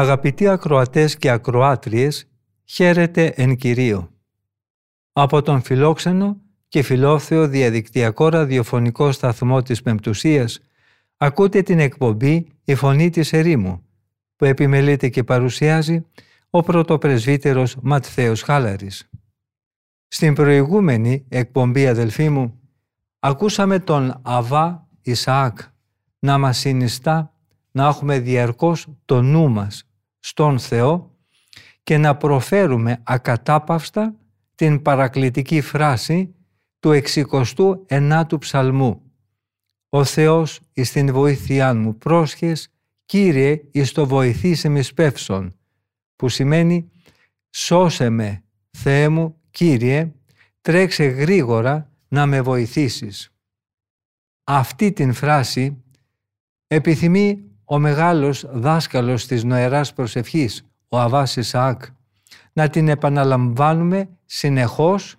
Αγαπητοί ακροατές και ακροάτριες, χαίρετε εν Κυρίω. Από τον φιλόξενο και φιλόθεο διαδικτυακό ραδιοφωνικό σταθμό της Πεμπτουσίας ακούτε την εκπομπή «Η Φωνή της Ερήμου» που επιμελείται και παρουσιάζει ο πρωτοπρεσβύτερος Ματθαίος Χάλαρης. Στην προηγούμενη εκπομπή αδελφοί μου ακούσαμε τον Αβά Ισαάκ να μας συνιστά να έχουμε διαρκώς το νου μας στον Θεό και να προφέρουμε ακατάπαυστα την παρακλητική φράση του 69ου ψαλμού «Ο Θεός εις την βοήθειά μου πρόσχες, Κύριε εις το βοηθήσε με σπεύσον» που σημαίνει «Σώσε με, Θεέ μου, Κύριε, τρέξε γρήγορα να με βοηθήσεις». Αυτή την φράση επιθυμεί ο μεγάλος δάσκαλος της νοεράς προσευχής, ο Αβάς Ισαάκ, να την επαναλαμβάνουμε συνεχώς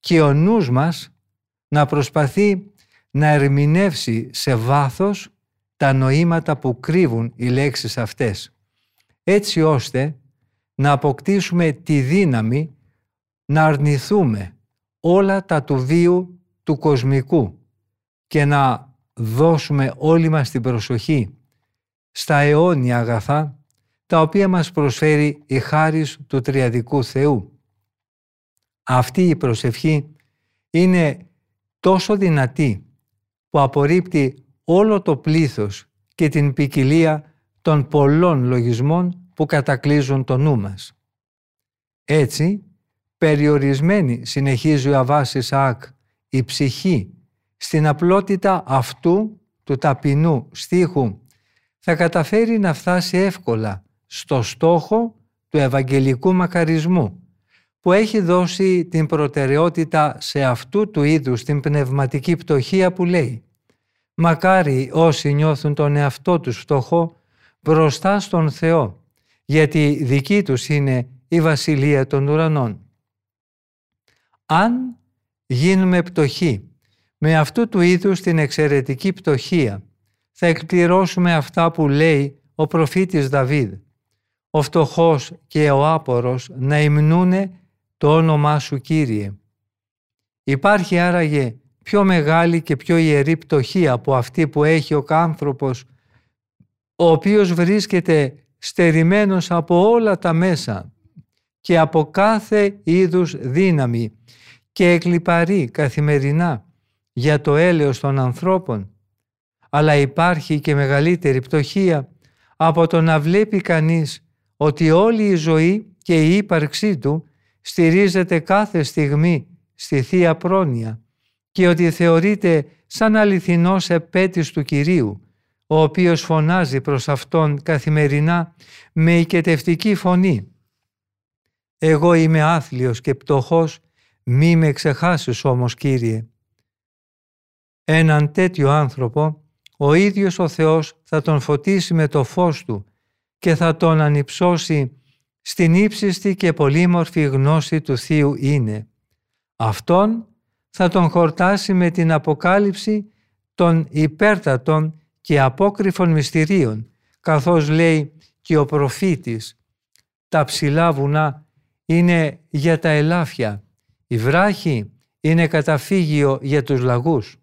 και ο νους μας να προσπαθεί να ερμηνεύσει σε βάθος τα νοήματα που κρύβουν οι λέξεις αυτές, έτσι ώστε να αποκτήσουμε τη δύναμη να αρνηθούμε όλα τα του βίου του κοσμικού και να δώσουμε όλη μας την προσοχή στα αιώνια αγαθά τα οποία μας προσφέρει η χάρις του Τριαδικού Θεού. Αυτή η προσευχή είναι τόσο δυνατή που απορρίπτει όλο το πλήθος και την ποικιλία των πολλών λογισμών που κατακλείζουν το νου μας. Έτσι, περιορισμένη συνεχίζει ο Αβάς Ισαάκ η ψυχή στην απλότητα αυτού του ταπεινού στίχου θα καταφέρει να φτάσει εύκολα στο στόχο του Ευαγγελικού Μακαρισμού που έχει δώσει την προτεραιότητα σε αυτού του είδους την πνευματική πτωχία που λέει «Μακάρι όσοι νιώθουν τον εαυτό τους φτωχό μπροστά στον Θεό, γιατί δική τους είναι η Βασιλεία των Ουρανών». Αν γίνουμε πτωχοί με αυτού του είδους την εξαιρετική πτωχία, θα εκπληρώσουμε αυτά που λέει ο προφήτης Δαβίδ. Ο φτωχός και ο άπορος να υμνούνε το όνομά σου Κύριε. Υπάρχει άραγε πιο μεγάλη και πιο ιερή πτωχή από αυτή που έχει ο άνθρωπος ο οποίος βρίσκεται στερημένος από όλα τα μέσα και από κάθε είδους δύναμη και εκλυπαρεί καθημερινά για το έλεος των ανθρώπων. Αλλά υπάρχει και μεγαλύτερη πτωχία από το να βλέπει κανείς ότι όλη η ζωή και η ύπαρξή του στηρίζεται κάθε στιγμή στη Θεία Πρόνοια και ότι θεωρείται σαν αληθινός επέτης του Κυρίου, ο οποίος φωνάζει προς Αυτόν καθημερινά με οικετευτική φωνή. «Εγώ είμαι άθλιος και πτωχός, μη με ξεχάσεις όμως Κύριε». Έναν τέτοιο άνθρωπο, ο ίδιος ο Θεός θα τον φωτίσει με το φως Του και θα τον ανυψώσει στην ύψιστη και πολύμορφη γνώση του Θείου είναι. Αυτόν θα τον χορτάσει με την αποκάλυψη των υπέρτατων και απόκριφων μυστηρίων, καθώς λέει και ο προφήτης «Τα ψηλά βουνά είναι για τα ελάφια, η βράχη είναι καταφύγιο για τους λαγούς».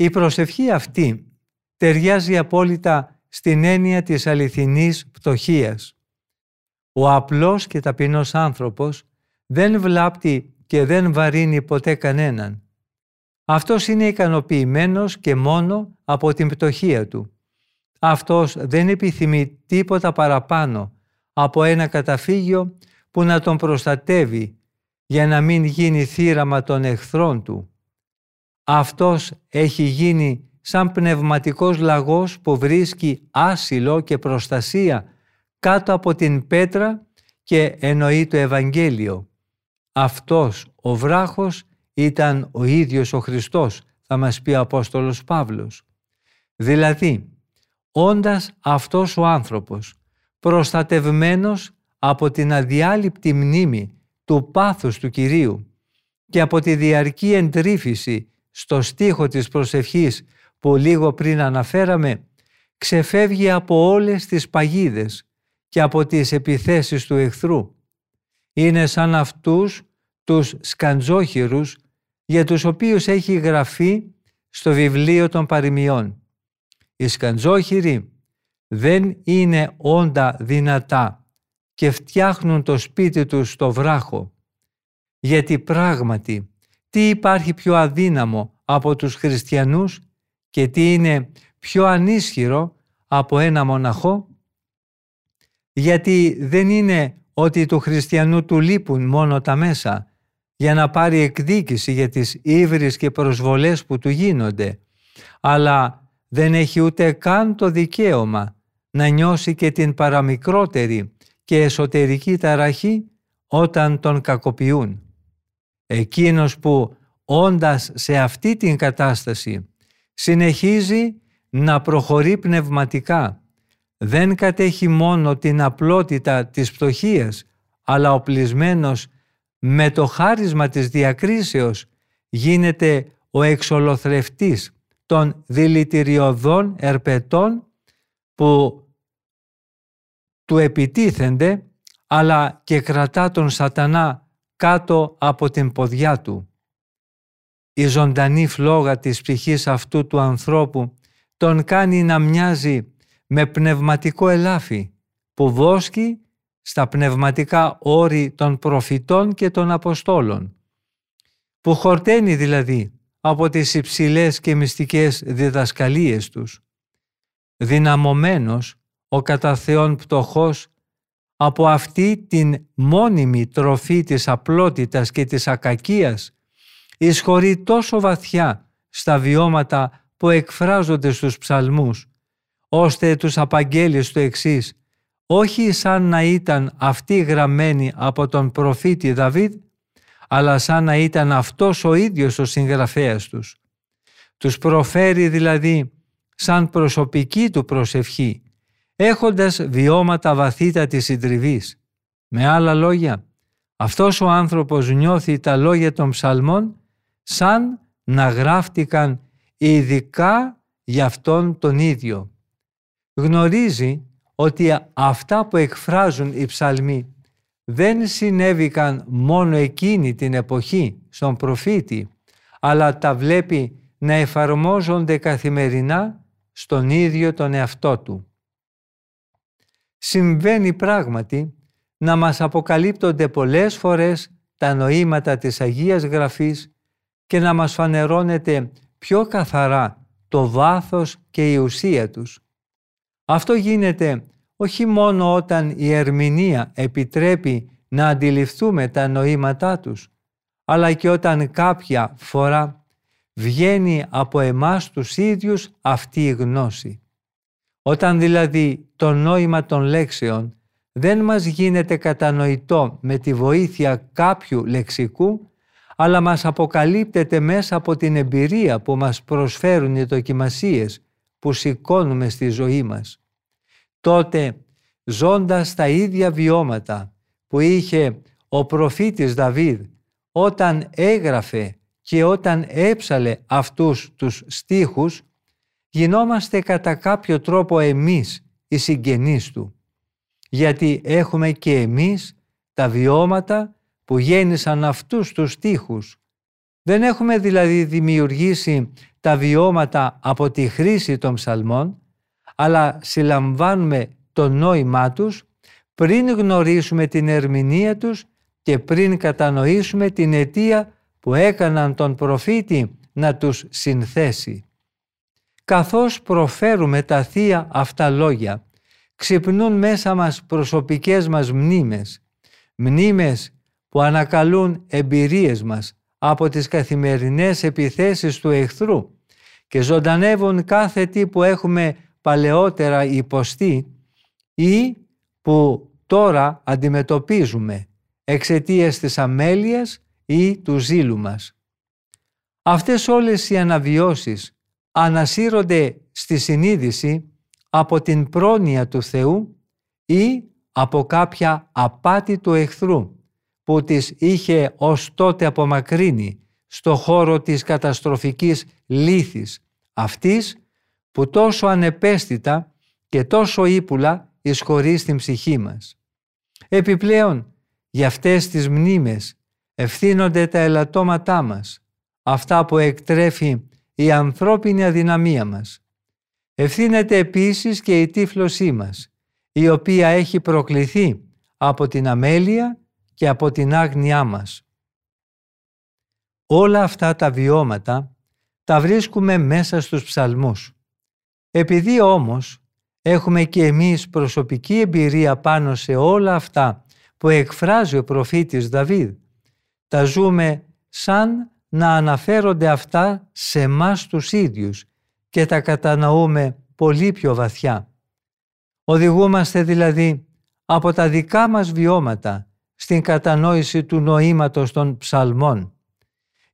Η προσευχή αυτή ταιριάζει απόλυτα στην έννοια της αληθινής πτωχίας. Ο απλός και ταπεινός άνθρωπος δεν βλάπτει και δεν βαρύνει ποτέ κανέναν. Αυτός είναι ικανοποιημένος και μόνο από την πτωχία του. Αυτός δεν επιθυμεί τίποτα παραπάνω από ένα καταφύγιο που να τον προστατεύει για να μην γίνει θύραμα των εχθρών του. Αυτός έχει γίνει σαν πνευματικός λαγός που βρίσκει άσυλο και προστασία κάτω από την πέτρα και εννοεί το Ευαγγέλιο. Αυτός ο βράχος ήταν ο ίδιος ο Χριστός, θα μας πει ο Απόστολος Παύλος. Δηλαδή, όντας αυτός ο άνθρωπος προστατευμένος από την αδιάλειπτη μνήμη του πάθους του Κυρίου και από τη διαρκή εντρίφηση στο στίχο της προσευχής που λίγο πριν αναφέραμε, ξεφεύγει από όλες τις παγίδες και από τις επιθέσεις του εχθρού. Είναι σαν αυτούς τους σκαντζόχυρους για τους οποίους έχει γραφεί στο βιβλίο των παροιμιών. Οι σκαντζόχυροι δεν είναι όντα δυνατά και φτιάχνουν το σπίτι τους στο βράχο. Γιατί πράγματι τι υπάρχει πιο αδύναμο από τους χριστιανούς και τι είναι πιο ανίσχυρο από ένα μοναχό; Γιατί δεν είναι ότι του χριστιανού του λείπουν μόνο τα μέσα για να πάρει εκδίκηση για τις ύβρις και προσβολές που του γίνονται, αλλά δεν έχει ούτε καν το δικαίωμα να νιώσει και την παραμικρότερη και εσωτερική ταραχή όταν τον κακοποιούν. Εκείνος που όντας σε αυτή την κατάσταση συνεχίζει να προχωρεί πνευματικά, δεν κατέχει μόνο την απλότητα της πτωχίας, αλλά οπλισμένος με το χάρισμα της διακρίσεως γίνεται ο εξολοθρευτής των δηλητηριωδών ερπετών που του επιτίθενται αλλά και κρατά τον σατανά κάτω από την ποδιά του. Η ζωντανή φλόγα της ψυχής αυτού του ανθρώπου τον κάνει να μοιάζει με πνευματικό ελάφι που βόσκει στα πνευματικά όρη των προφητών και των Αποστόλων, που χορταίνει δηλαδή από τις υψηλές και μυστικές διδασκαλίες τους. Δυναμωμένος ο κατά Θεόν πτωχός από αυτή την μόνιμη τροφή της απλότητας και της ακακίας εισχωρεί τόσο βαθιά στα βιώματα που εκφράζονται στους ψαλμούς, ώστε τους απαγγέλει στο εξής όχι σαν να ήταν αυτοί γραμμένοι από τον προφήτη Δαβίδ, αλλά σαν να ήταν αυτός ο ίδιος ο συγγραφέας τους. Τους προφέρει δηλαδή σαν προσωπική του προσευχή, έχοντας βιώματα βαθύτατης συντριβής. Με άλλα λόγια, αυτός ο άνθρωπος νιώθει τα λόγια των ψαλμών σαν να γράφτηκαν ειδικά για αυτόν τον ίδιο. Γνωρίζει ότι αυτά που εκφράζουν οι ψαλμοί δεν συνέβηκαν μόνο εκείνη την εποχή στον προφήτη, αλλά τα βλέπει να εφαρμόζονται καθημερινά στον ίδιο τον εαυτό του. Συμβαίνει πράγματι να μας αποκαλύπτονται πολλές φορές τα νοήματα της Αγίας Γραφής και να μας φανερώνεται πιο καθαρά το βάθος και η ουσία τους. Αυτό γίνεται όχι μόνο όταν η ερμηνεία επιτρέπει να αντιληφθούμε τα νοήματά τους, αλλά και όταν κάποια φορά βγαίνει από εμάς τους ίδιους αυτή η γνώση. Όταν δηλαδή το νόημα των λέξεων δεν μας γίνεται κατανοητό με τη βοήθεια κάποιου λεξικού, αλλά μας αποκαλύπτεται μέσα από την εμπειρία που μας προσφέρουν οι δοκιμασίες που σηκώνουμε στη ζωή μας. Τότε ζώντας τα ίδια βιώματα που είχε ο προφήτης Δαβίδ όταν έγραφε και όταν έψαλε αυτούς τους στίχους, γινόμαστε κατά κάποιο τρόπο εμείς οι συγγενείς του. Γιατί έχουμε και εμείς τα βιώματα που γέννησαν αυτούς τους στίχους. Δεν έχουμε δηλαδή δημιουργήσει τα βιώματα από τη χρήση των ψαλμών, αλλά συλλαμβάνουμε το νόημά τους πριν γνωρίσουμε την ερμηνεία τους και πριν κατανοήσουμε την αιτία που έκαναν τον προφήτη να τους συνθέσει. Καθώς προφέρουμε τα θεία αυτά λόγια, ξυπνούν μέσα μας προσωπικές μας μνήμες, μνήμες που ανακαλούν εμπειρίες μας από τις καθημερινές επιθέσεις του εχθρού και ζωντανεύουν κάθε τι που έχουμε παλαιότερα υποστεί ή που τώρα αντιμετωπίζουμε εξαιτίας της αμέλειας ή του ζήλου μας. Αυτές όλες οι αναβιώσεις ανασύρονται στη συνείδηση από την πρόνοια του Θεού ή από κάποια απάτη του εχθρού που τις είχε ως τότε απομακρύνει στο χώρο της καταστροφικής λύθης αυτής που τόσο ανεπαίσθητα και τόσο ύπουλα εισχωρείς στην ψυχή μας. Επιπλέον, για αυτές τις μνήμες ευθύνονται τα ελαττώματά μας, αυτά που εκτρέφει η ανθρώπινη αδυναμία μας. Ευθύνεται επίσης και η τύφλωσή μας, η οποία έχει προκληθεί από την αμέλεια και από την άγνοιά μας. Όλα αυτά τα βιώματα τα βρίσκουμε μέσα στους ψαλμούς. Επειδή όμως έχουμε και εμείς προσωπική εμπειρία πάνω σε όλα αυτά που εκφράζει ο προφήτης Δαβίδ, τα ζούμε σαν να αναφέρονται αυτά σε μας τους ίδιους και τα κατανοούμε πολύ πιο βαθιά. Οδηγούμαστε δηλαδή από τα δικά μας βιώματα στην κατανόηση του νοήματος των ψαλμών,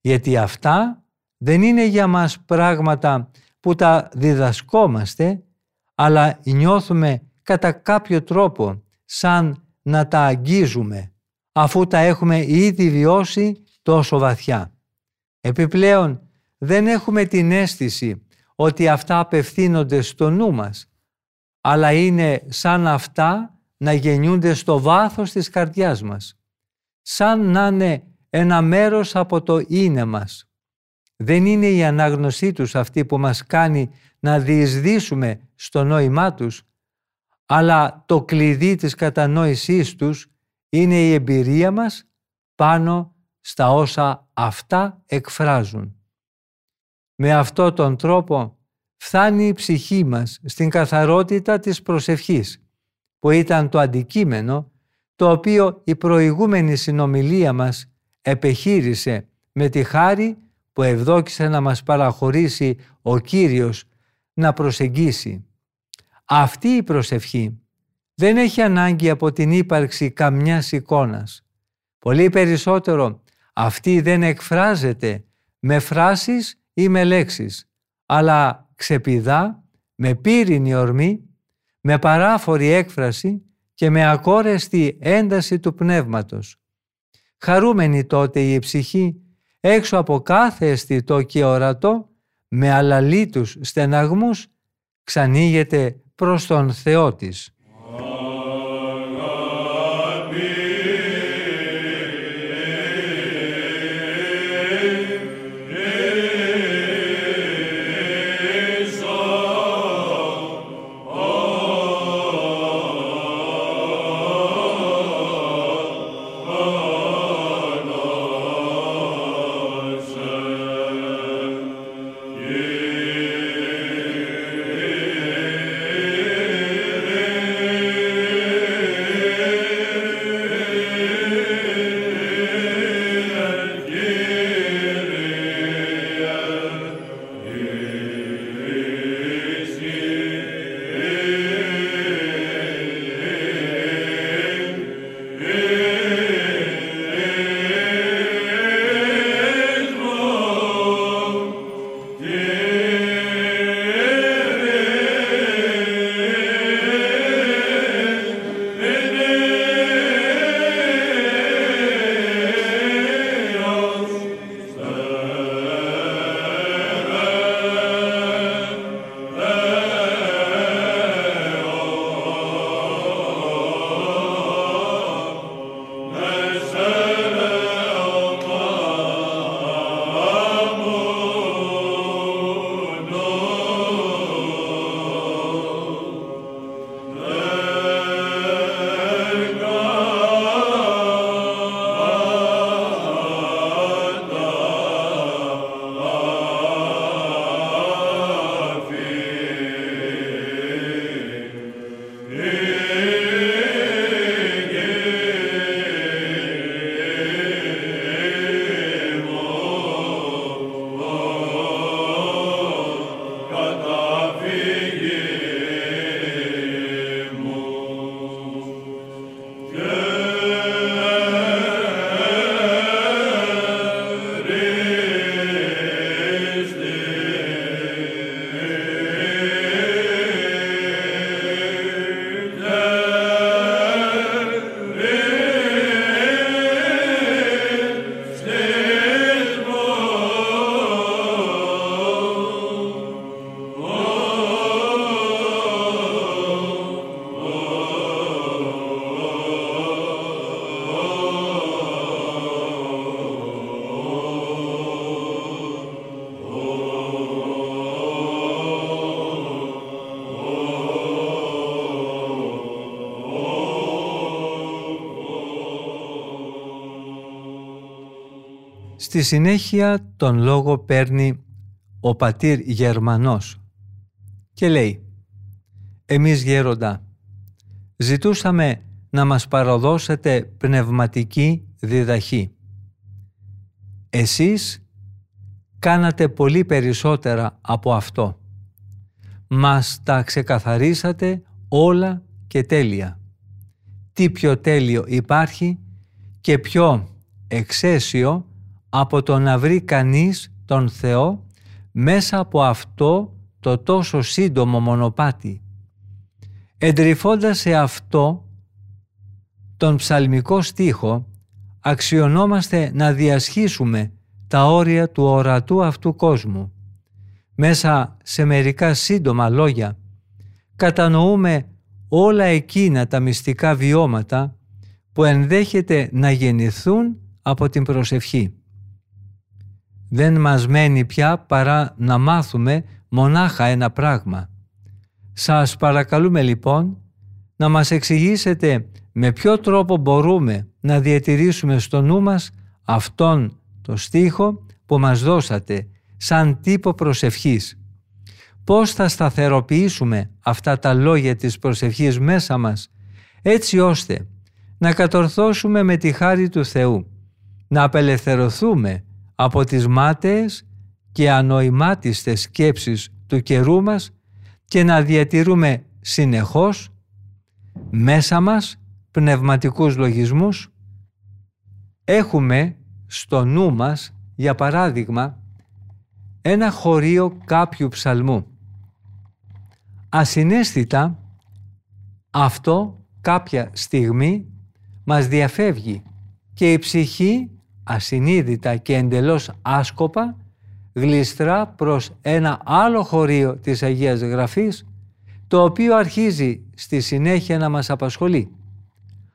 γιατί αυτά δεν είναι για μας πράγματα που τα διδασκόμαστε, αλλά νιώθουμε κατά κάποιο τρόπο σαν να τα αγγίζουμε, αφού τα έχουμε ήδη βιώσει τόσο βαθιά. Επιπλέον, δεν έχουμε την αίσθηση ότι αυτά απευθύνονται στο νου μας, αλλά είναι σαν αυτά να γεννιούνται στο βάθος της καρδιάς μας, σαν να είναι ένα μέρος από το είναι μας. Δεν είναι η ανάγνωσή τους αυτή που μας κάνει να διεισδύσουμε στο νόημά τους, αλλά το κλειδί της κατανόησής τους είναι η εμπειρία μας πάνω στα όσα αυτά εκφράζουν. Με αυτό τον τρόπο φτάνει η ψυχή μας στην καθαρότητα της προσευχής, που ήταν το αντικείμενο το οποίο η προηγούμενη συνομιλία μας επεχείρησε με τη χάρη που ευδόκησε να μας παραχωρήσει ο Κύριος να προσεγγίσει. Αυτή η προσευχή δεν έχει ανάγκη από την ύπαρξη καμιάς εικόνας. Πολύ περισσότερο αυτή δεν εκφράζεται με φράσεις ή με λέξεις, αλλά ξεπηδά με πύρινη ορμή, με παράφορη έκφραση και με ακόρεστη ένταση του πνεύματος. Χαρούμενη τότε η ψυχή έξω από κάθε αισθητό και ορατό, με αλαλίτους στεναγμούς, ξανήγεται προς τον Θεό της. Στη συνέχεια τον λόγο παίρνει ο πατήρ Γερμανός και λέει «Εμείς γέροντα, ζητούσαμε να μας παραδώσετε πνευματική διδαχή. Εσείς κάνατε πολύ περισσότερα από αυτό. Μας τα ξεκαθαρίσατε όλα και τέλεια. Τι πιο τέλειο υπάρχει και πιο εξαίσιο από το να βρει κανείς τον Θεό μέσα από αυτό το τόσο σύντομο μονοπάτι. Εντρυφώντας σε αυτό τον ψαλμικό στίχο αξιονόμαστε να διασχίσουμε τα όρια του ορατού αυτού κόσμου. Μέσα σε μερικά σύντομα λόγια κατανοούμε όλα εκείνα τα μυστικά βιώματα που ενδέχεται να γεννηθούν από την προσευχή. Δεν μας μένει πια παρά να μάθουμε μονάχα ένα πράγμα. Σας παρακαλούμε λοιπόν να μας εξηγήσετε με ποιο τρόπο μπορούμε να διατηρήσουμε στο νου μας αυτόν το στίχο που μας δώσατε σαν τύπο προσευχής. Πώς θα σταθεροποιήσουμε αυτά τα λόγια της προσευχής μέσα μας έτσι ώστε να κατορθώσουμε με τη χάρη του Θεού, να απελευθερωθούμε από τις μάταιες και ανοημάτιστες σκέψεις του καιρού μας και να διατηρούμε συνεχώς μέσα μας πνευματικούς λογισμούς. Έχουμε στο νου μας, για παράδειγμα, ένα χωρίο κάποιου ψαλμού. Ασυναίσθητα αυτό κάποια στιγμή μας διαφεύγει και η ψυχή ασυνείδητα και εντελώς άσκοπα γλιστρά προς ένα άλλο χωρίο της Αγίας Γραφής το οποίο αρχίζει στη συνέχεια να μας απασχολεί.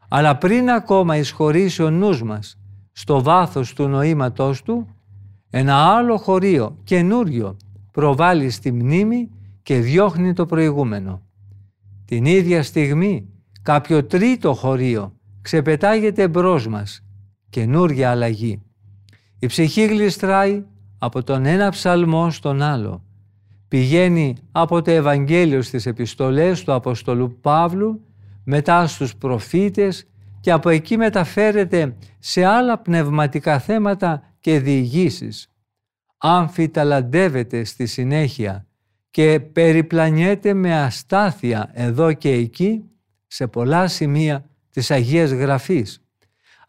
Αλλά πριν ακόμα εισχωρήσει ο νους μας στο βάθος του νοήματός του, ένα άλλο χωρίο καινούριο προβάλλει στη μνήμη και διώχνει το προηγούμενο. Την ίδια στιγμή κάποιο τρίτο χωρίο ξεπετάγεται μπρος μας, καινούρια αλλαγή. Η ψυχή γλιστράει από τον ένα ψαλμό στον άλλο. Πηγαίνει από το Ευαγγέλιο στις επιστολές του Αποστολού Παύλου μετά στους προφήτες και από εκεί μεταφέρεται σε άλλα πνευματικά θέματα και διηγήσεις. Αμφιταλαντεύεται στη συνέχεια και περιπλανιέται με αστάθεια εδώ και εκεί σε πολλά σημεία της Αγίας Γραφής.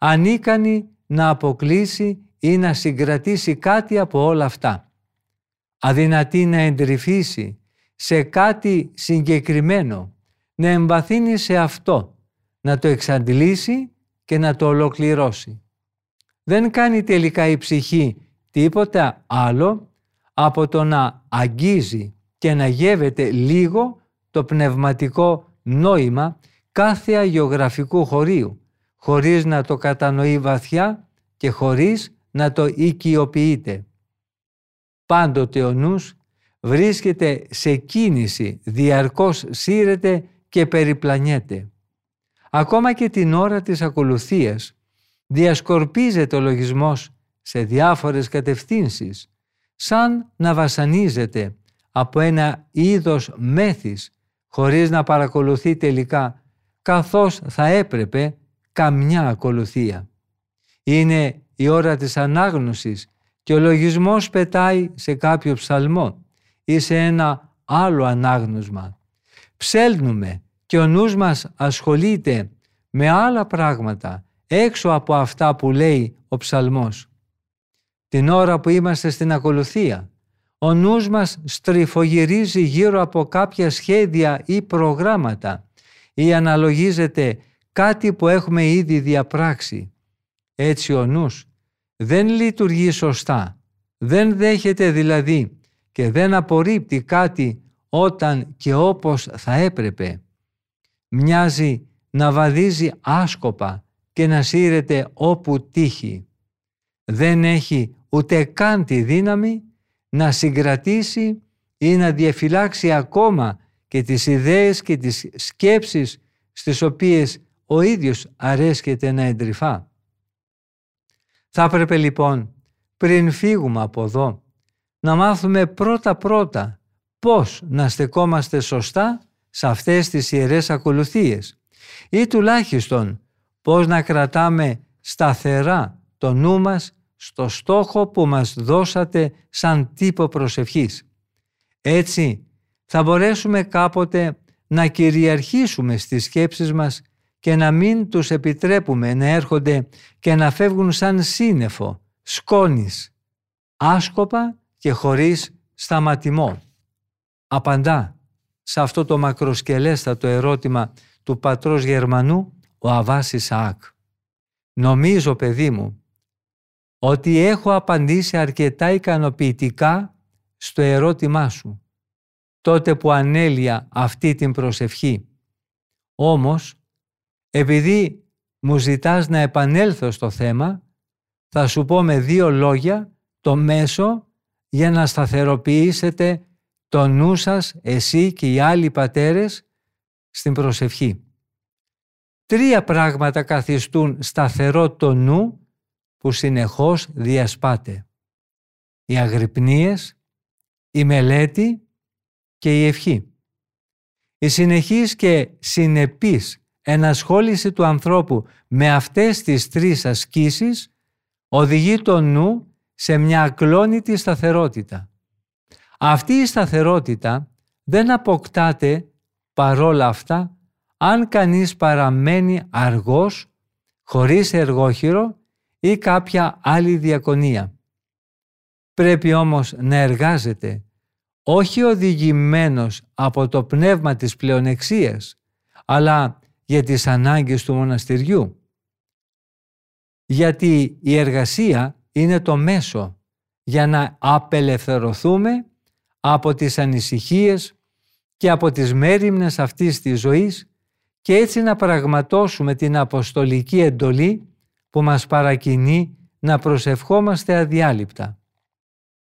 Ανίκανη να αποκλείσει ή να συγκρατήσει κάτι από όλα αυτά. Αδυνατή να εντρυφήσει σε κάτι συγκεκριμένο, να εμβαθύνει σε αυτό, να το εξαντλήσει και να το ολοκληρώσει. Δεν κάνει τελικά η ψυχή τίποτα άλλο από το να αγγίζει και να γεύεται λίγο το πνευματικό νόημα κάθε αγιογραφικού χωρίου, χωρίς να το κατανοεί βαθιά και χωρίς να το οικειοποιείται. Πάντοτε ο νους βρίσκεται σε κίνηση, διαρκώς σύρεται και περιπλανιέται. Ακόμα και την ώρα της ακολουθίας διασκορπίζεται ο λογισμός σε διάφορες κατευθύνσεις, σαν να βασανίζεται από ένα είδος μέθης χωρίς να παρακολουθεί τελικά καθώς θα έπρεπε καμιά ακολουθία. Είναι η ώρα της ανάγνωσης και ο λογισμός πετάει σε κάποιο ψαλμό ή σε ένα άλλο ανάγνωσμα. Ψέλνουμε και ο νους μας ασχολείται με άλλα πράγματα έξω από αυτά που λέει ο ψαλμός. Την ώρα που είμαστε στην ακολουθία, ο νους μας στριφογυρίζει γύρω από κάποια σχέδια ή προγράμματα ή αναλογίζεται κάτι που έχουμε ήδη διαπράξει. Έτσι ο νους δεν λειτουργεί σωστά, δεν δέχεται δηλαδή και δεν απορρίπτει κάτι όταν και όπως θα έπρεπε. Μοιάζει να βαδίζει άσκοπα και να σύρεται όπου τύχει. Δεν έχει ούτε καν τη δύναμη να συγκρατήσει ή να διαφυλάξει ακόμα και τις ιδέες και τις σκέψεις στις οποίες ο ίδιος αρέσκεται να εντρυφά. Θα έπρεπε λοιπόν πριν φύγουμε από εδώ, να μάθουμε πρώτα-πρώτα πώς να στεκόμαστε σωστά σε αυτές τις ιερές ακολουθίες ή τουλάχιστον πώς να κρατάμε σταθερά το νου μας στο στόχο που μας δώσατε σαν τύπο προσευχής. Έτσι θα μπορέσουμε κάποτε να κυριαρχήσουμε στις σκέψεις μας και να μην τους επιτρέπουμε να έρχονται και να φεύγουν σαν σύννεφο, σκόνης, άσκοπα και χωρίς σταματημό. Απαντά σε αυτό το μακροσκελέστατο ερώτημα του πατρός Γερμανού ο Αβάς Ισαάκ. Νομίζω παιδί μου ότι έχω απαντήσει αρκετά ικανοποιητικά στο ερώτημά σου τότε που ανέλυα αυτή την προσευχή. Όμως, επειδή μου ζητάς να επανέλθω στο θέμα, θα σου πω με δύο λόγια το μέσο για να σταθεροποιήσετε το νου σας, εσύ και οι άλλοι πατέρες, στην προσευχή. Τρία πράγματα καθιστούν σταθερό το νου που συνεχώς διασπάται. Οι αγρυπνίες, η μελέτη και η ευχή. Η συνεχής και συνεπής ενασχόληση του ανθρώπου με αυτές τις τρεις ασκήσεις οδηγεί το νου σε μια ακλόνητη σταθερότητα. Αυτή η σταθερότητα δεν αποκτάται παρόλα αυτά αν κανείς παραμένει αργός, χωρίς εργόχειρο ή κάποια άλλη διακονία. Πρέπει όμως να εργάζεται όχι οδηγημένος από το πνεύμα της πλεονεξίας, αλλά για τις ανάγκες του μοναστηριού. Γιατί η εργασία είναι το μέσο για να απελευθερωθούμε από τις ανησυχίες και από τις μέρημνες αυτής της ζωής και έτσι να πραγματώσουμε την αποστολική εντολή που μας παρακινεί να προσευχόμαστε αδιάλειπτα.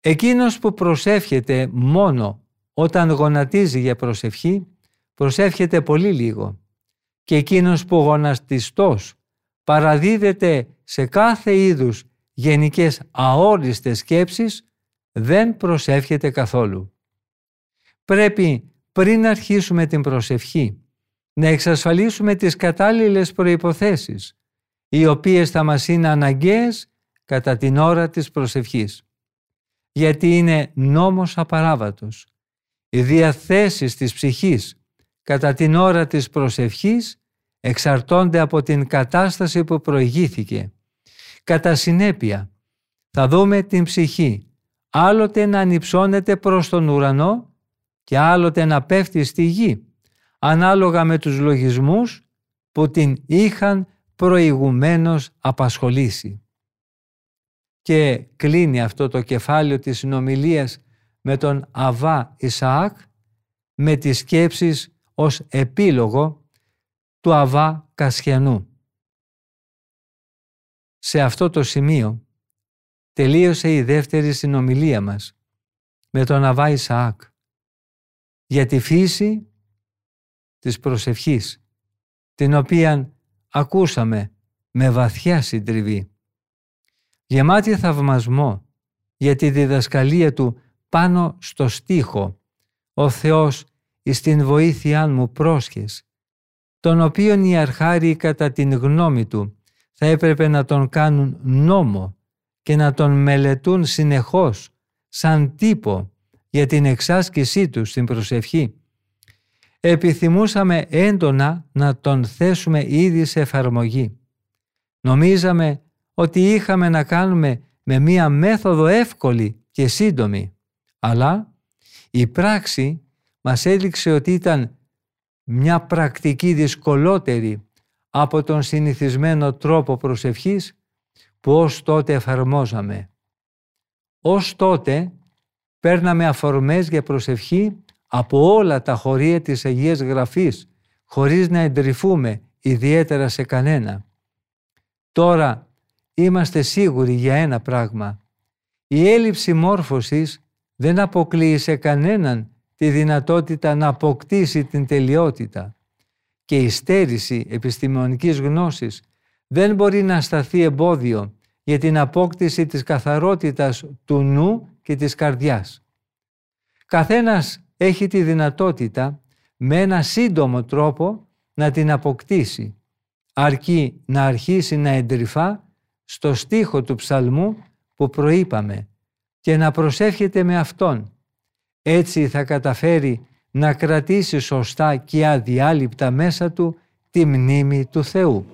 Εκείνος που προσεύχεται μόνο όταν γονατίζει για προσευχή, προσεύχεται πολύ λίγο. Και εκείνος που γονατιστός παραδίδεται σε κάθε είδους γενικές αόριστες σκέψεις, δεν προσεύχεται καθόλου. Πρέπει πριν αρχίσουμε την προσευχή να εξασφαλίσουμε τις κατάλληλες προϋποθέσεις, οι οποίες θα μας είναι αναγκαίες κατά την ώρα της προσευχής γιατί είναι νόμος απαράβατος. Οι διαθέσεις της ψυχής κατά την ώρα της προσευχής εξαρτώνται από την κατάσταση που προηγήθηκε. Κατά συνέπεια, θα δούμε την ψυχή άλλοτε να ανυψώνεται προς τον ουρανό και άλλοτε να πέφτει στη γη, ανάλογα με τους λογισμούς που την είχαν προηγουμένως απασχολήσει και κλείνει αυτό το κεφάλαιο της συνομιλίας με τον Αβά Ισαάκ με τις σκέψεις ως επίλογο του Αβά Κασιανού. Σε αυτό το σημείο τελείωσε η δεύτερη συνομιλία μας με τον Αβά Ισαάκ για τη φύση της προσευχής την οποία ακούσαμε με βαθιά συντριβή γεμάτη θαυμασμό για τη διδασκαλία του πάνω στο στίχο «Ο Θεός εις την βοήθειά μου πρόσχες», τον οποίον οι αρχάριοι κατά την γνώμη του θα έπρεπε να τον κάνουν νόμο και να τον μελετούν συνεχώς σαν τύπο για την εξάσκησή τους στην προσευχή. Επιθυμούσαμε έντονα να τον θέσουμε ήδη σε εφαρμογή. Νομίζαμε ότι είχαμε να κάνουμε με μία μέθοδο εύκολη και σύντομη. Αλλά η πράξη μας έδειξε ότι ήταν μια πρακτική δυσκολότερη από τον συνηθισμένο τρόπο προσευχής που ως τότε εφαρμόζαμε. Ως τότε παίρναμε αφορμές για προσευχή από όλα τα χωρία της Αγίας Γραφής χωρίς να εντρυφούμε ιδιαίτερα σε κανένα. Τώρα είμαστε σίγουροι για ένα πράγμα. Η έλλειψη μόρφωσης δεν αποκλείει σε κανέναν τη δυνατότητα να αποκτήσει την τελειότητα και η στέρηση επιστημονικής γνώσης δεν μπορεί να σταθεί εμπόδιο για την απόκτηση της καθαρότητας του νου και της καρδιάς. Καθένας έχει τη δυνατότητα με ένα σύντομο τρόπο να την αποκτήσει, αρκεί να αρχίσει να εντρυφά στο στίχο του ψαλμού που προείπαμε και να προσεύχεται με Αυτόν. Έτσι θα καταφέρει να κρατήσει σωστά και αδιάλειπτα μέσα του τη μνήμη του Θεού.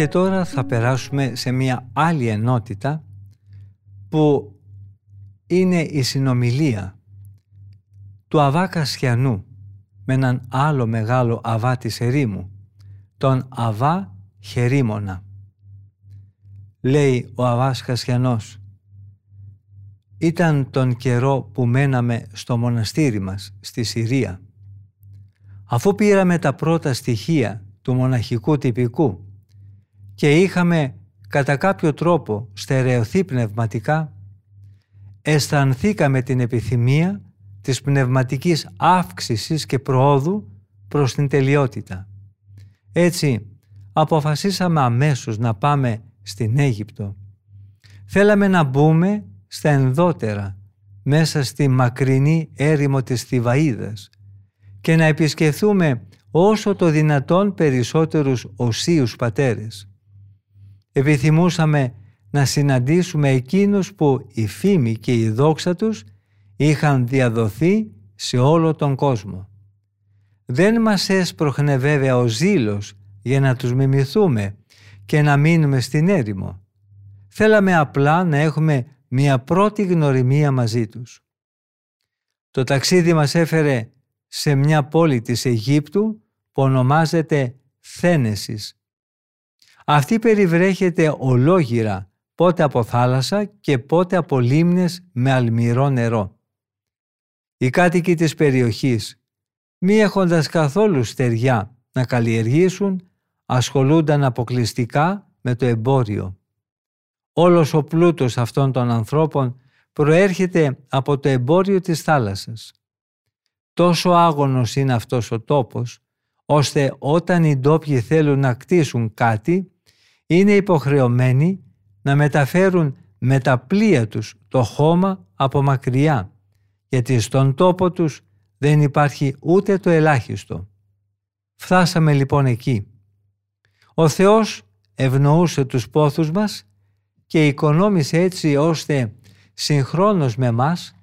Και τώρα θα περάσουμε σε μια άλλη ενότητα που είναι η συνομιλία του Αβά Κασιανού με έναν άλλο μεγάλο Αβά της ερήμου, τον Αβά Χερίμωνα. Λέει ο Αβάς Κασιανός, ήταν τον καιρό που μέναμε στο μοναστήρι μας, στη Συρία. Αφού πήραμε τα πρώτα στοιχεία του μοναχικού τυπικού και είχαμε κατά κάποιο τρόπο στερεωθεί πνευματικά, αισθανθήκαμε την επιθυμία της πνευματικής αύξησης και προόδου προς την τελειότητα. Έτσι, αποφασίσαμε αμέσως να πάμε στην Αίγυπτο. Θέλαμε να μπούμε στα ενδότερα, μέσα στη μακρινή έρημο της Θηβαΐδας και να επισκεφθούμε όσο το δυνατόν περισσότερους οσίους πατέρες. Επιθυμούσαμε να συναντήσουμε εκείνους που η φήμη και η δόξα τους είχαν διαδοθεί σε όλο τον κόσμο. Δεν μας έσπροχνε βέβαια ο ζήλος για να τους μιμηθούμε και να μείνουμε στην έρημο. Θέλαμε απλά να έχουμε μια πρώτη γνωριμία μαζί τους. Το ταξίδι μας έφερε σε μια πόλη της Αιγύπτου που ονομάζεται Θένεσης. Αυτή περιβρέχεται ολόγυρα πότε από θάλασσα και πότε από λίμνες με αλμυρό νερό. Οι κάτοικοι της περιοχής, μη έχοντας καθόλου στεριά να καλλιεργήσουν, ασχολούνταν αποκλειστικά με το εμπόριο. Όλος ο πλούτος αυτών των ανθρώπων προέρχεται από το εμπόριο της θάλασσας. Τόσο άγωνος είναι αυτός ο τόπος, ώστε όταν οι ντόπιοι θέλουν να κτίσουν κάτι, είναι υποχρεωμένοι να μεταφέρουν με τα πλοία τους το χώμα από μακριά, γιατί στον τόπο τους δεν υπάρχει ούτε το ελάχιστο. Φτάσαμε λοιπόν εκεί. Ο Θεός ευνοούσε τους πόθους μας και οικονόμησε έτσι ώστε συγχρόνως με μας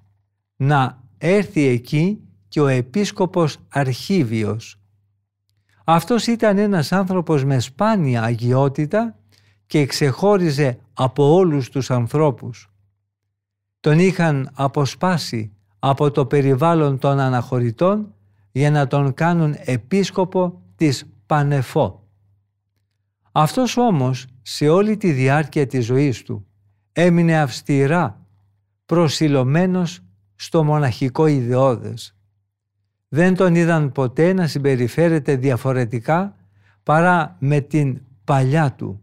να έρθει εκεί και ο επίσκοπος Αρχίβιος. Αυτός ήταν ένας άνθρωπος με σπάνια αγιότητα και ξεχώριζε από όλους τους ανθρώπους. Τον είχαν αποσπάσει από το περιβάλλον των αναχωρητών για να τον κάνουν επίσκοπο της Πανεφό. Αυτός όμως σε όλη τη διάρκεια της ζωής του έμεινε αυστηρά προσιλωμένος στο μοναχικό ιδεώδες. Δεν τον είδαν ποτέ να συμπεριφέρεται διαφορετικά παρά με την παλιά του,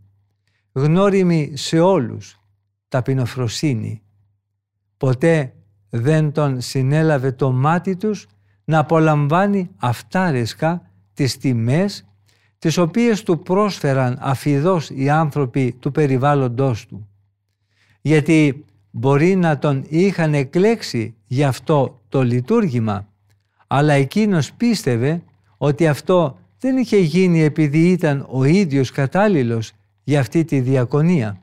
γνώριμη σε όλους, ταπεινοφροσύνη. Ποτέ δεν τον συνέλαβε το μάτι τους να απολαμβάνει αυτάρεσκα τις τιμές τις οποίες του πρόσφεραν αφιδώς οι άνθρωποι του περιβάλλοντός του. Γιατί μπορεί να τον είχαν εκλέξει γι' αυτό το λειτουργήμα, αλλά εκείνος πίστευε ότι αυτό δεν είχε γίνει επειδή ήταν ο ίδιος κατάλληλος για αυτή τη διακονία.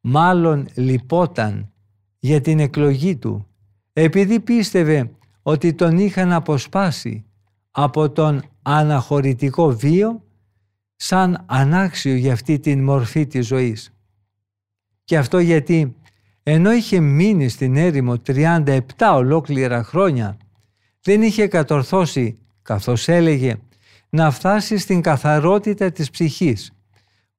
Μάλλον λυπόταν για την εκλογή του, επειδή πίστευε ότι τον είχαν αποσπάσει από τον αναχωρητικό βίο σαν ανάξιο για αυτή την μορφή της ζωής. Και αυτό γιατί ενώ είχε μείνει στην έρημο 37 ολόκληρα χρόνια δεν είχε κατορθώσει, καθώς έλεγε, να φτάσει στην καθαρότητα της ψυχής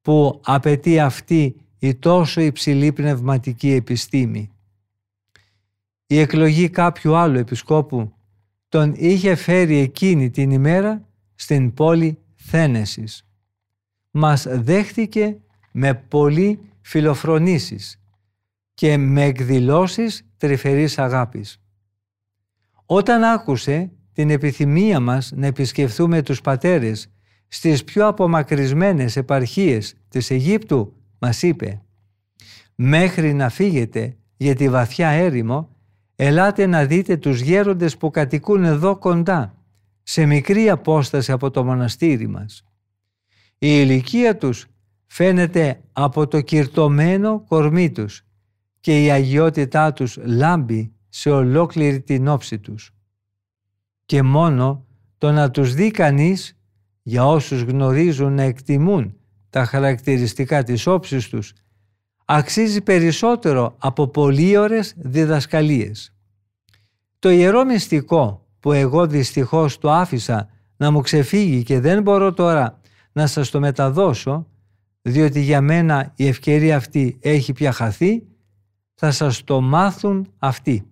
που απαιτεί αυτή η τόσο υψηλή πνευματική επιστήμη. Η εκλογή κάποιου άλλου επισκόπου τον είχε φέρει εκείνη την ημέρα στην πόλη Θένεσης. Μας δέχτηκε με πολύ φιλοφρονήσεις και με εκδηλώσεις τρυφερής αγάπης. Όταν άκουσε την επιθυμία μας να επισκεφθούμε τους πατέρες στις πιο απομακρυσμένες επαρχίες της Αιγύπτου, μας είπε «Μέχρι να φύγετε για τη βαθιά έρημο, ελάτε να δείτε τους γέροντες που κατοικούν εδώ κοντά, σε μικρή απόσταση από το μοναστήρι μας. Η ηλικία τους φαίνεται από το κυρτωμένο κορμί τους και η αγιότητά τους λάμπει σε ολόκληρη την όψη τους. Και μόνο το να τους δει κανείς για όσους γνωρίζουν να εκτιμούν τα χαρακτηριστικά της όψης τους, αξίζει περισσότερο από πολλοί ώρες διδασκαλίες. Το ιερό μυστικό που εγώ δυστυχώς το άφησα να μου ξεφύγει και δεν μπορώ τώρα να σας το μεταδώσω, διότι για μένα η ευκαιρία αυτή έχει πια χαθεί, θα σας το μάθουν αυτοί.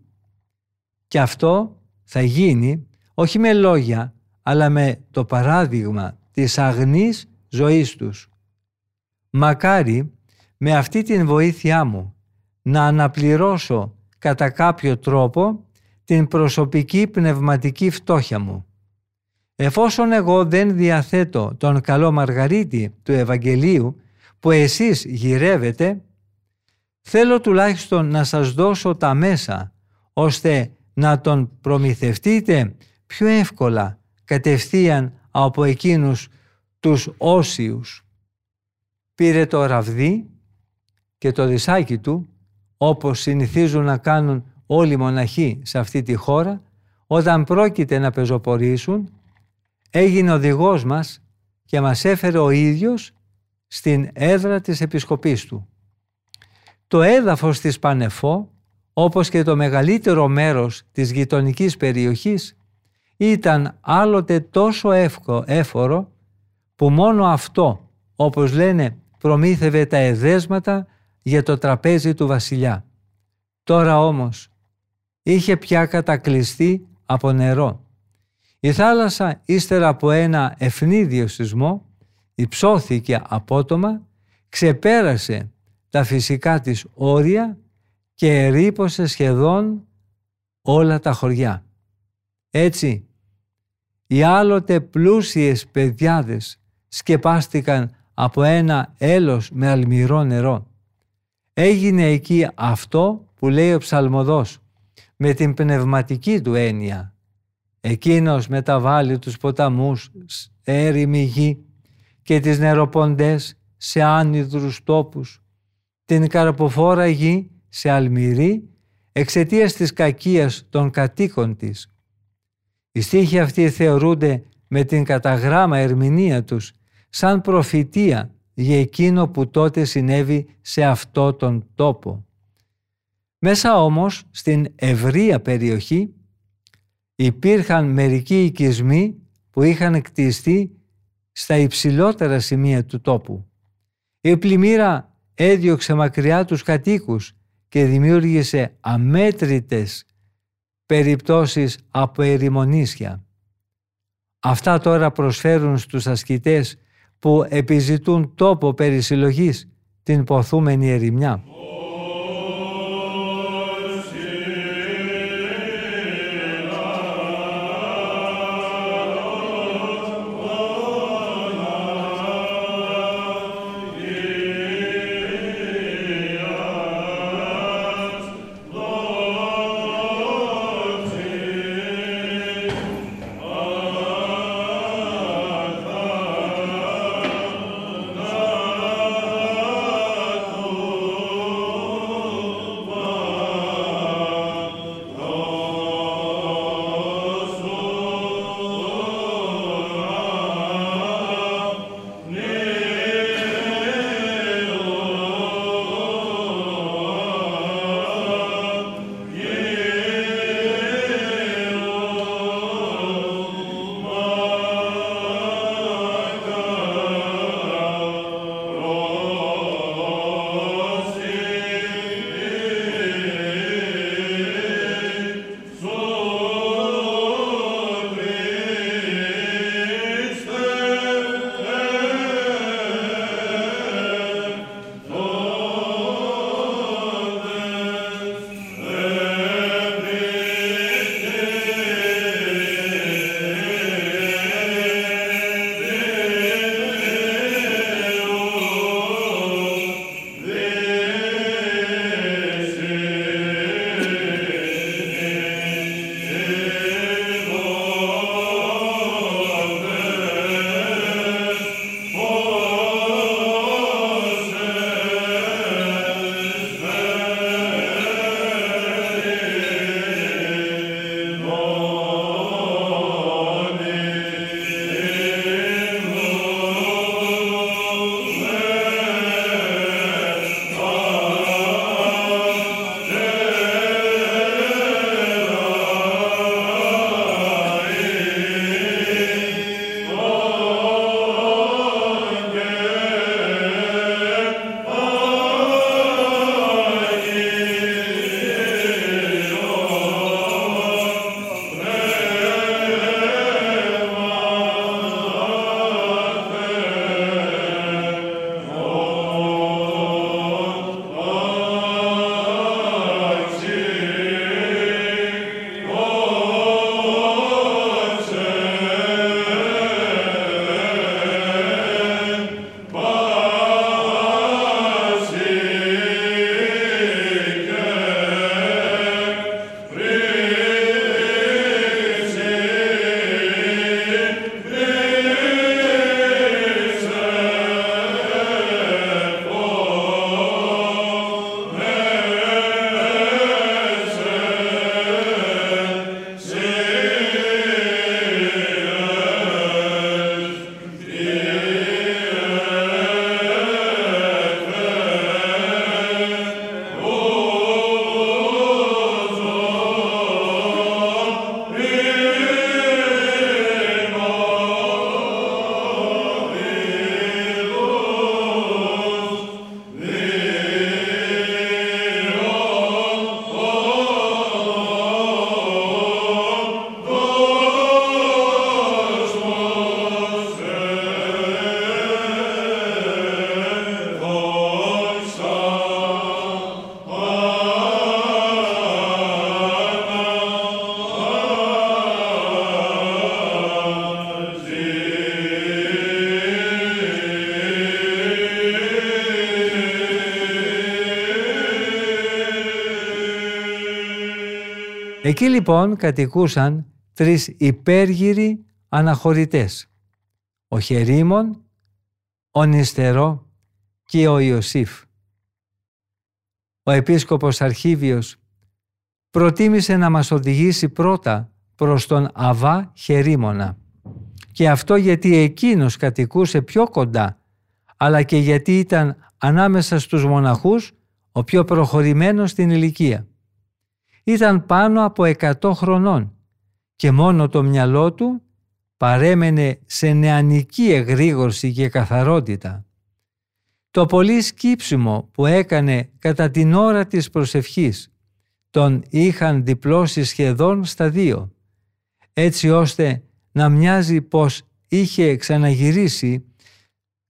Και αυτό θα γίνει όχι με λόγια, αλλά με το παράδειγμα της αγνής ζωής τους. Μακάρι με αυτή την βοήθειά μου να αναπληρώσω κατά κάποιο τρόπο την προσωπική πνευματική φτώχεια μου. Εφόσον εγώ δεν διαθέτω τον καλό Μαργαρίτη του Ευαγγελίου που εσείς γυρεύετε, θέλω τουλάχιστον να σας δώσω τα μέσα ώστε να τον προμηθευτείτε πιο εύκολα κατευθείαν από εκείνους τους όσιους. Πήρε το ραβδί και το δισάκι του, όπως συνηθίζουν να κάνουν όλοι οι μοναχοί σε αυτή τη χώρα, όταν πρόκειται να πεζοπορήσουν, έγινε οδηγός μας και μας έφερε ο ίδιος στην έδρα της επισκοπής του. Το έδαφος της Πανεφό, όπως και το μεγαλύτερο μέρος της γειτονικής περιοχής, ήταν άλλοτε τόσο εύκο, έφορο που μόνο αυτό, όπως λένε, προμήθευε τα εδέσματα για το τραπέζι του βασιλιά. Τώρα όμως είχε πια κατακλειστεί από νερό. Η θάλασσα ύστερα από ένα ευνίδιο σεισμό υψώθηκε απότομα, ξεπέρασε τα φυσικά της όρια και ερήπωσε σχεδόν όλα τα χωριά. Έτσι, οι άλλοτε πλούσιες παιδιάδες σκεπάστηκαν από ένα έλος με αλμυρό νερό. Έγινε εκεί αυτό που λέει ο ψαλμοδός με την πνευματική του έννοια. Εκείνος μεταβάλλει τους ποταμούς σε έρημη γη και τις νεροποντές σε άνυδρους τόπους, την καρποφόρα γη σε αλμυρή εξαιτίας της κακίας των κατοίκων της. Οι στίχοι αυτοί θεωρούνται με την καταγράμμα ερμηνεία τους σαν προφητεία για εκείνο που τότε συνέβη σε αυτό τον τόπο. Μέσα όμως στην ευρεία περιοχή υπήρχαν μερικοί οικισμοί που είχαν κτιστεί στα υψηλότερα σημεία του τόπου. Η πλημμύρα έδιωξε μακριά τους κατοίκους και δημιούργησε αμέτρητες περιπτώσεις από ερημονίσια. Αυτά τώρα προσφέρουν στους ασκητές που επιζητούν τόπο περισυλλογής την ποθούμενη ερημιά. Εκεί λοιπόν κατοικούσαν τρεις υπέργυροι αναχωρητές. Ο Χερίμων, ο Νηστερό και ο Ιωσήφ. Ο επίσκοπος Αρχίβιος προτίμησε να μας οδηγήσει πρώτα προς τον Αβά Χερίμωνα και αυτό γιατί εκείνος κατοικούσε πιο κοντά αλλά και γιατί ήταν ανάμεσα στους μοναχούς ο πιο προχωρημένος στην ηλικία. Ήταν πάνω από 100 χρονών και μόνο το μυαλό του παρέμενε σε νεανική εγρήγορση και καθαρότητα. Το πολύ σκύψιμο που έκανε κατά την ώρα της προσευχής τον είχαν διπλώσει σχεδόν στα δύο, έτσι ώστε να μοιάζει πως είχε ξαναγυρίσει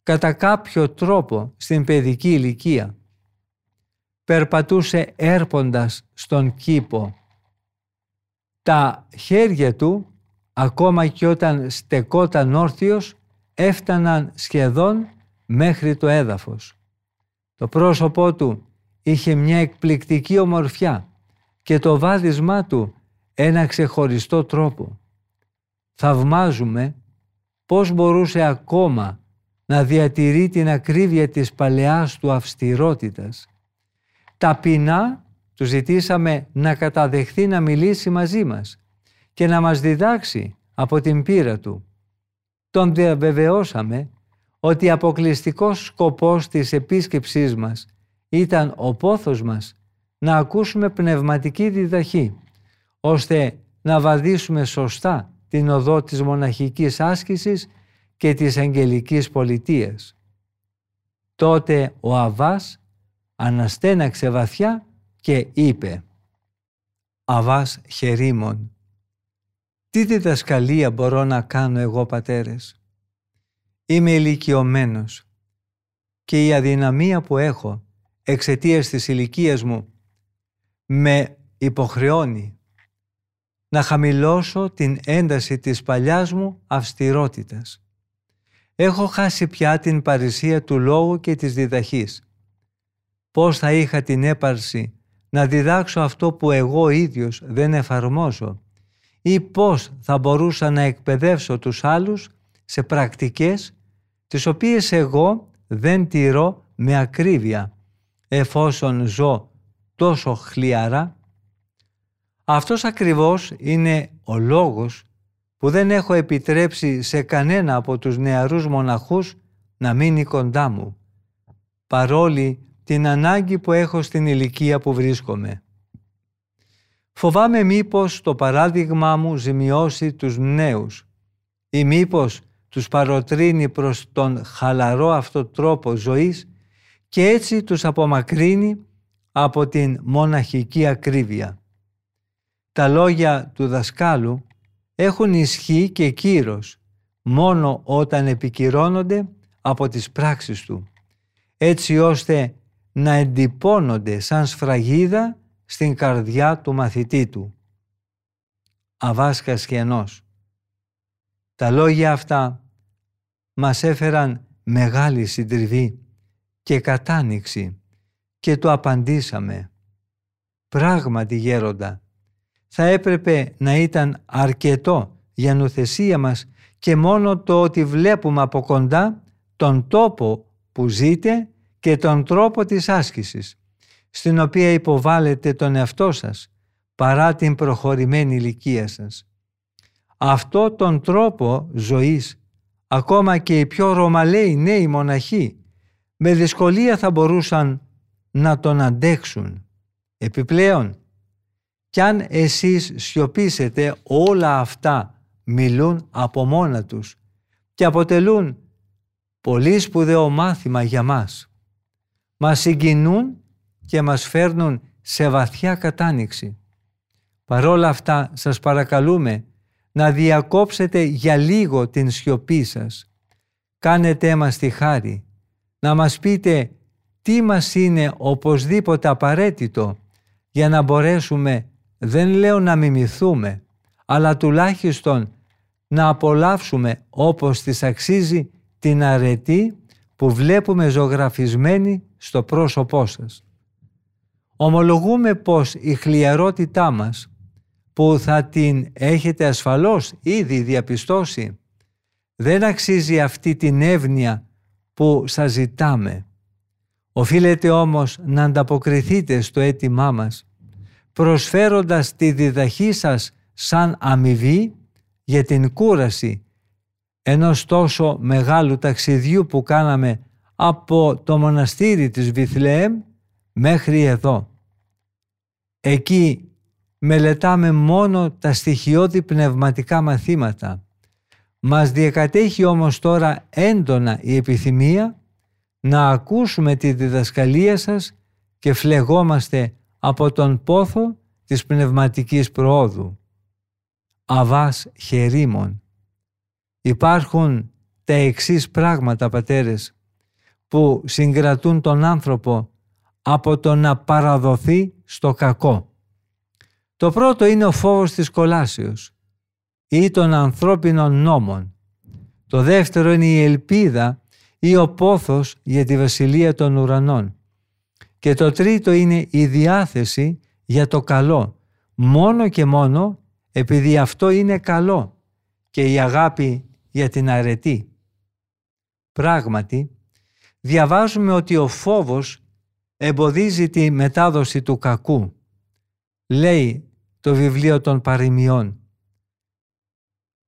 κατά κάποιο τρόπο στην παιδική ηλικία. Περπατούσε έρποντας στον κήπο. Τα χέρια του, ακόμα και όταν στεκόταν όρθιος, έφταναν σχεδόν μέχρι το έδαφος. Το πρόσωπό του είχε μια εκπληκτική ομορφιά και το βάδισμά του ένα ξεχωριστό τρόπο. Θαυμάζουμε πώς μπορούσε ακόμα να διατηρεί την ακρίβεια της παλαιάς του αυστηρότητας. Ταπεινά του ζητήσαμε να καταδεχθεί να μιλήσει μαζί μας και να μας διδάξει από την πείρα του. Τον διαβεβαιώσαμε ότι αποκλειστικός σκοπός της επίσκεψής μας ήταν ο πόθος μας να ακούσουμε πνευματική διδαχή, ώστε να βαδίσουμε σωστά την οδό της μοναχικής άσκησης και της αγγελικής πολιτείας. Τότε ο Αβάς αναστέναξε βαθιά και είπε «Αβάς χερίμων, τι διδασκαλία μπορώ να κάνω εγώ πατέρες; Είμαι ηλικιωμένος και η αδυναμία που έχω εξαιτίας της ηλικίας μου με υποχρεώνει να χαμηλώσω την ένταση της παλιάς μου αυστηρότητας. Έχω χάσει πια την παρησία του λόγου και της διδαχής. Πώς θα είχα την έπαρση να διδάξω αυτό που εγώ ίδιος δεν εφαρμόζω ή πώς θα μπορούσα να εκπαιδεύσω τους άλλους σε πρακτικές τις οποίες εγώ δεν τηρώ με ακρίβεια εφόσον ζω τόσο χλιαρά. Αυτός ακριβώς είναι ο λόγος που δεν έχω επιτρέψει σε κανένα από τους νεαρούς μοναχούς να μείνει κοντά μου, παρόλη την ανάγκη που έχω στην ηλικία που βρίσκομαι. Φοβάμαι μήπως το παράδειγμά μου ζημιώσει τους νέους ή μήπως τους παροτρύνει προς τον χαλαρό αυτό τρόπο ζωής και έτσι τους απομακρύνει από την μοναχική ακρίβεια. Τα λόγια του δασκάλου έχουν ισχύ και κύρος μόνο όταν επικυρώνονται από τις πράξεις του, έτσι ώστε να εντυπώνονται σαν σφραγίδα στην καρδιά του μαθητή του. Αβάσκας ενός. Τα λόγια αυτά μας έφεραν μεγάλη συντριβή και κατάνοιξη και το απαντήσαμε. Πράγματι γέροντα, θα έπρεπε να ήταν αρκετό για νουθεσία μας και μόνο το ότι βλέπουμε από κοντά τον τόπο που ζείτε και τον τρόπο της άσκησης, στην οποία υποβάλλετε τον εαυτό σας, παρά την προχωρημένη ηλικία σας. Αυτό τον τρόπο ζωής, ακόμα και οι πιο ρωμαλαίοι νέοι μοναχοί, με δυσκολία θα μπορούσαν να τον αντέξουν. Επιπλέον, κι αν εσείς σιωπήσετε όλα αυτά μιλούν από μόνα τους και αποτελούν πολύ σπουδαίο μάθημα για μας. Μας συγκινούν και μας φέρνουν σε βαθιά κατάνοιξη. Παρόλα αυτά σας παρακαλούμε να διακόψετε για λίγο την σιωπή σας. Κάνετε μας τη χάρη να μας πείτε τι μας είναι οπωσδήποτε απαραίτητο για να μπορέσουμε, δεν λέω να μιμηθούμε, αλλά τουλάχιστον να απολαύσουμε όπως της αξίζει την αρετή που βλέπουμε ζωγραφισμένη στο πρόσωπό σας. Ομολογούμε πως η χλιαρότητά μας που θα την έχετε ασφαλώς ήδη διαπιστώσει. Δεν αξίζει αυτή την εύνοια που σας ζητάμε. Οφείλετε όμως να ανταποκριθείτε στο αίτημά μας, προσφέροντας τη διδαχή σας σαν αμοιβή για την κούραση ενός τόσο μεγάλου ταξιδιού που κάναμε από το μοναστήρι της Βιθλεέμ μέχρι εδώ. Εκεί μελετάμε μόνο τα στοιχειώδη πνευματικά μαθήματα. Μας διακατέχει όμως τώρα έντονα η επιθυμία να ακούσουμε τη διδασκαλία σας και φλεγόμαστε από τον πόθο της πνευματικής προόδου. Αβάς χερίμων. Υπάρχουν τα εξής πράγματα, πατέρες, που συγκρατούν τον άνθρωπο από το να παραδοθεί στο κακό. Το πρώτο είναι ο φόβος της κολάσεως ή των ανθρώπινων νόμων. Το δεύτερο είναι η ελπίδα ή ο πόθος για τη βασιλεία των ουρανών. Και το τρίτο είναι η διάθεση για το καλό, μόνο και μόνο επειδή αυτό είναι καλό και η αγάπη για την αρετή. Πράγματι, διαβάζουμε ότι ο φόβος εμποδίζει τη μετάδοση του κακού. Λέει το βιβλίο των παροιμιών.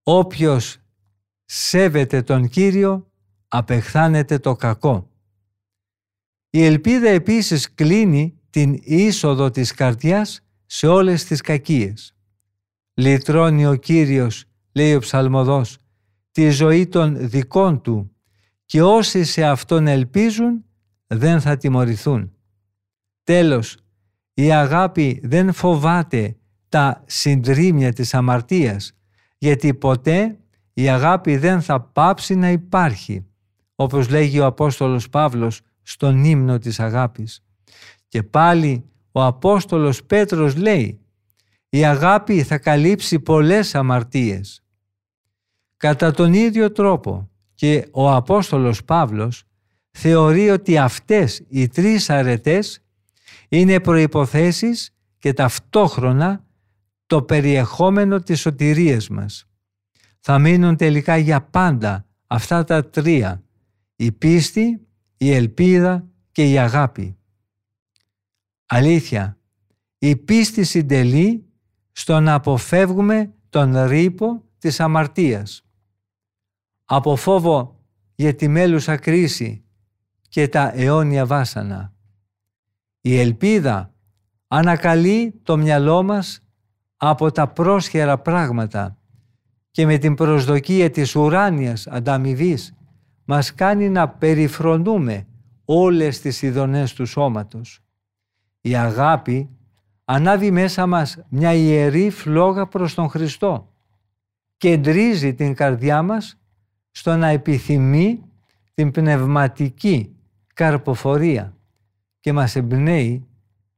Όποιος σέβεται τον Κύριο απεχθάνεται το κακό. Η ελπίδα επίσης κλείνει την είσοδο της καρδιάς σε όλες τις κακίες. Λυτρώνει ο Κύριος, λέει ο ψαλμοδός, τη ζωή των δικών του και όσοι σε Αυτόν ελπίζουν δεν θα τιμωρηθούν. Τέλος, η αγάπη δεν φοβάται τα συντρίμια της αμαρτίας γιατί ποτέ η αγάπη δεν θα πάψει να υπάρχει όπως λέγει ο Απόστολος Παύλος στον ύμνο της αγάπης. Και πάλι ο Απόστολος Πέτρος λέει η αγάπη θα καλύψει πολλές αμαρτίες. Κατά τον ίδιο τρόπο και ο Απόστολος Παύλος θεωρεί ότι αυτές οι τρεις αρετές είναι προϋποθέσεις και ταυτόχρονα το περιεχόμενο της σωτηρίας μας. Θα μείνουν τελικά για πάντα αυτά τα τρία η πίστη, η ελπίδα και η αγάπη. Αλήθεια, η πίστη συντελεί στο να αποφεύγουμε τον ρήπο της αμαρτίας. Από φόβο για τη μέλουσα κρίση και τα αιώνια βάσανα. Η ελπίδα ανακαλεί το μυαλό μας από τα πρόσχερα πράγματα και με την προσδοκία της ουράνιας ανταμοιβής μας κάνει να περιφρονούμε όλες τις ειδονές του σώματος. Η αγάπη ανάβει μέσα μας μια ιερή φλόγα προς τον Χριστό και εντρίζει την καρδιά μας στο να επιθυμεί την πνευματική καρποφορία και μας εμπνέει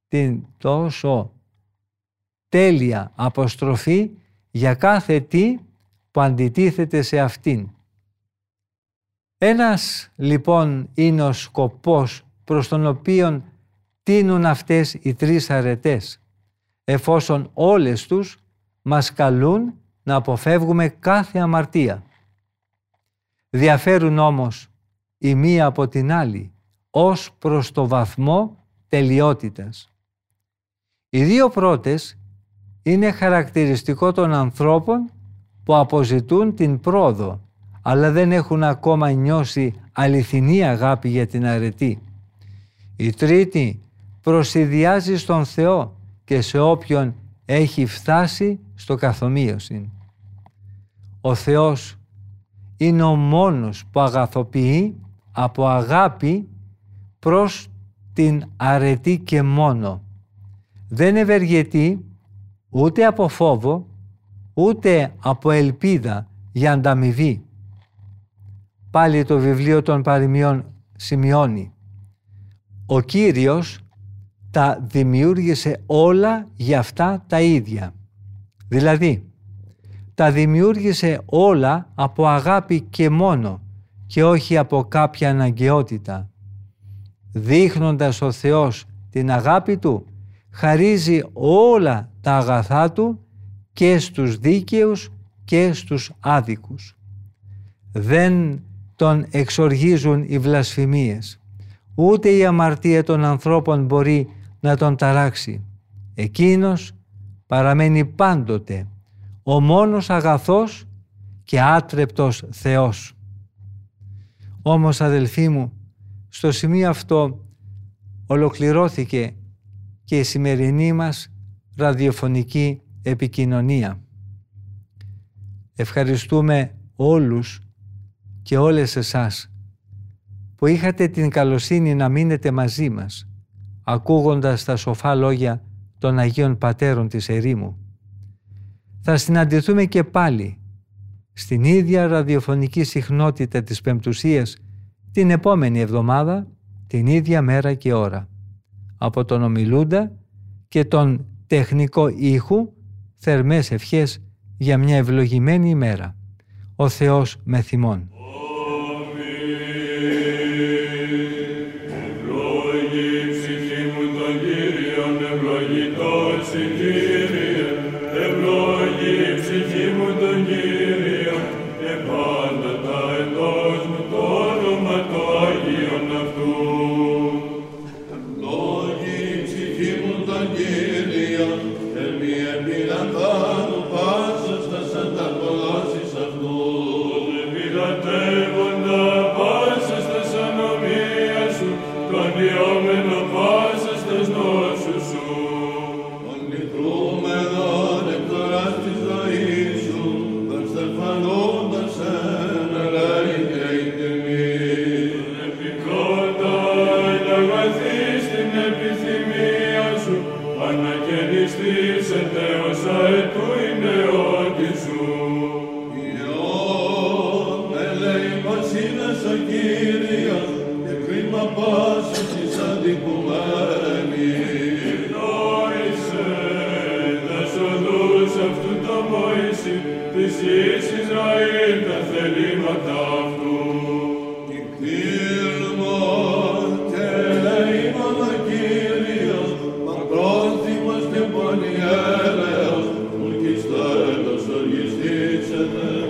την τόσο τέλεια αποστροφή για κάθε τι που αντιτίθεται σε αυτήν. Ένας λοιπόν είναι ο σκοπός προς τον οποίο τίνουν αυτές οι τρεις αρετές, εφόσον όλες τους μας καλούν να αποφεύγουμε κάθε αμαρτία. Διαφέρουν όμως η μία από την άλλη ως προς το βαθμό τελειότητας. Οι δύο πρώτες είναι χαρακτηριστικό των ανθρώπων που αποζητούν την πρόοδο αλλά δεν έχουν ακόμα νιώσει αληθινή αγάπη για την αρετή. Η τρίτη προσυδειάζει στον Θεό και σε όποιον έχει φτάσει στο καθομοίωση. Ο Θεός είναι ο μόνος που αγαθοποιεί από αγάπη προς την αρετή και μόνο. Δεν ευεργετεί ούτε από φόβο, ούτε από ελπίδα για ανταμοιβή πάλι το βιβλίο των παροιμιών σημειώνει «Ο Κύριος τα δημιούργησε όλα για αυτά τα ίδια». Δηλαδή, τα δημιούργησε όλα από αγάπη και μόνο και όχι από κάποια αναγκαιότητα. Δείχνοντας ο Θεός την αγάπη Του, χαρίζει όλα τα αγαθά Του και στους δίκαιους και στους άδικους. Δεν τον εξοργίζουν οι βλασφημίες, ούτε η αμαρτία των ανθρώπων μπορεί να τον ταράξει. Εκείνος παραμένει πάντοτε ο μόνος αγαθός και άτρεπτος Θεός. Όμως αδελφοί μου, στο σημείο αυτό ολοκληρώθηκε και η σημερινή μας ραδιοφωνική επικοινωνία. Ευχαριστούμε όλους και όλες εσάς που είχατε την καλοσύνη να μείνετε μαζί μας ακούγοντας τα σοφά λόγια των Αγίων Πατέρων της Ερήμου. Θα συναντηθούμε και πάλι στην ίδια ραδιοφωνική συχνότητα της Πεμπτουσίας την επόμενη εβδομάδα, την ίδια μέρα και ώρα. Από τον ομιλούντα και τον τεχνικό ήχου θερμές ευχές για μια ευλογημένη ημέρα. Ο Θεός με θυμών. Господи,